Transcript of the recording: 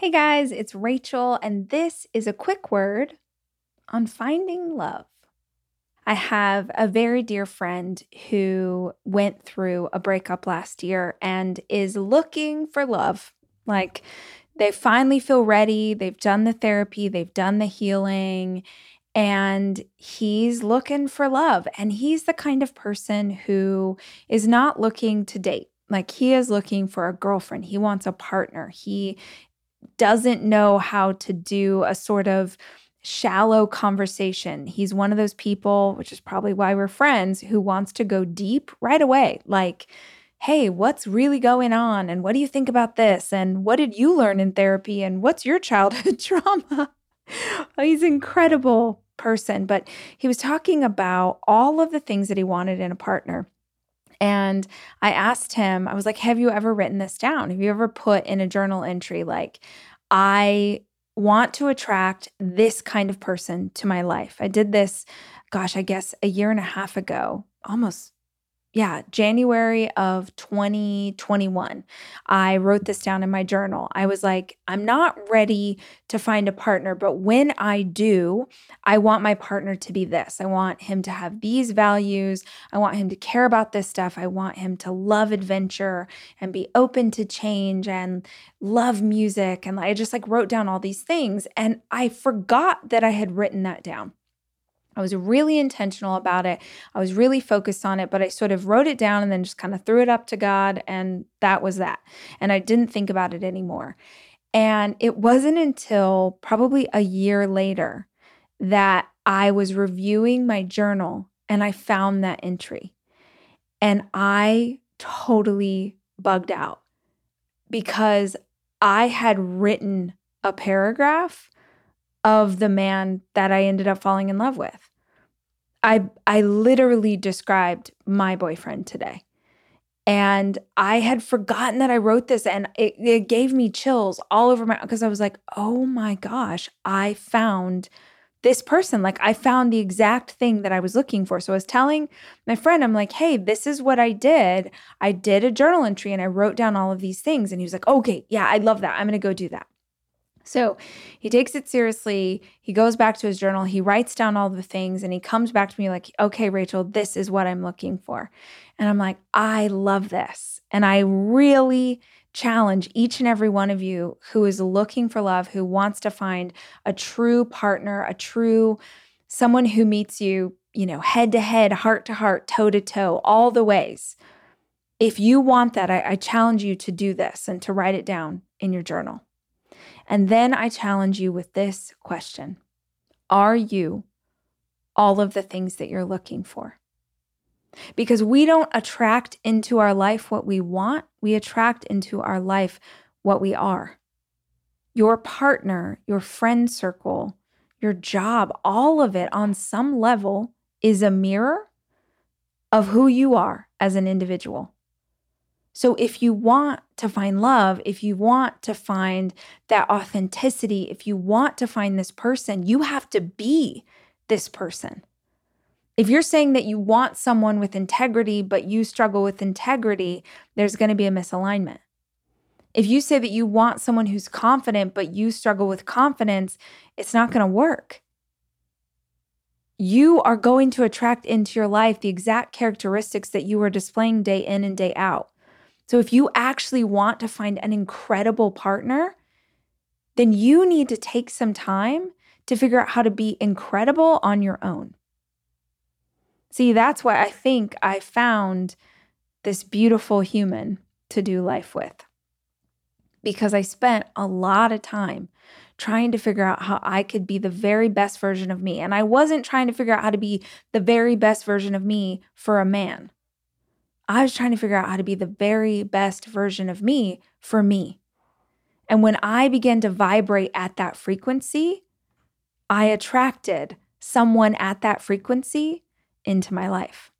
Hey guys, it's Rachel, and this is a quick word on finding love. I have a very dear friend who went through a breakup last year and is looking for love. Like they finally feel ready, they've done the therapy, they've done the healing, and he's looking for love. And he's the kind of person who is not looking to date. Like he is looking for a girlfriend. He wants a partner. He doesn't know how to do a sort of shallow conversation. He's one of those people, which is probably why we're friends, who wants to go deep right away. Like, hey, what's really going on? And what do you think about this? And what did you learn in therapy? And what's your childhood trauma? He's an incredible person, but he was talking about all of the things that he wanted in a partner. And I asked him, I was like, Have you ever written this down? Have you ever put in a journal entry like, I want to attract this kind of person to my life? I did this, gosh, I guess a year and a half ago, almost yeah, January of 2021. I wrote this down in my journal. I was like, I'm not ready to find a partner, but when I do, I want my partner to be this. I want him to have these values. I want him to care about this stuff. I want him to love adventure and be open to change and love music. And I just like wrote down all these things and I forgot that I had written that down. I was really intentional about it. I was really focused on it, but I sort of wrote it down and then just kind of threw it up to God. And that was that. And I didn't think about it anymore. And it wasn't until probably a year later that I was reviewing my journal and I found that entry. And I totally bugged out because I had written a paragraph of the man that I ended up falling in love with. I I literally described my boyfriend today. And I had forgotten that I wrote this and it, it gave me chills all over my because I was like, oh my gosh, I found this person. Like I found the exact thing that I was looking for. So I was telling my friend, I'm like, hey, this is what I did. I did a journal entry and I wrote down all of these things. And he was like, okay, yeah, I love that. I'm gonna go do that. So he takes it seriously. He goes back to his journal. He writes down all the things and he comes back to me like, okay, Rachel, this is what I'm looking for. And I'm like, I love this. And I really challenge each and every one of you who is looking for love, who wants to find a true partner, a true someone who meets you, you know, head to head, heart to heart, toe to toe, all the ways. If you want that, I, I challenge you to do this and to write it down in your journal. And then I challenge you with this question Are you all of the things that you're looking for? Because we don't attract into our life what we want, we attract into our life what we are. Your partner, your friend circle, your job, all of it on some level is a mirror of who you are as an individual. So, if you want to find love, if you want to find that authenticity, if you want to find this person, you have to be this person. If you're saying that you want someone with integrity, but you struggle with integrity, there's going to be a misalignment. If you say that you want someone who's confident, but you struggle with confidence, it's not going to work. You are going to attract into your life the exact characteristics that you are displaying day in and day out. So if you actually want to find an incredible partner, then you need to take some time to figure out how to be incredible on your own. See, that's why I think I found this beautiful human to do life with. Because I spent a lot of time trying to figure out how I could be the very best version of me. And I wasn't trying to figure out how to be the very best version of me for a man. I was trying to figure out how to be the very best version of me for me. And when I began to vibrate at that frequency, I attracted someone at that frequency into my life.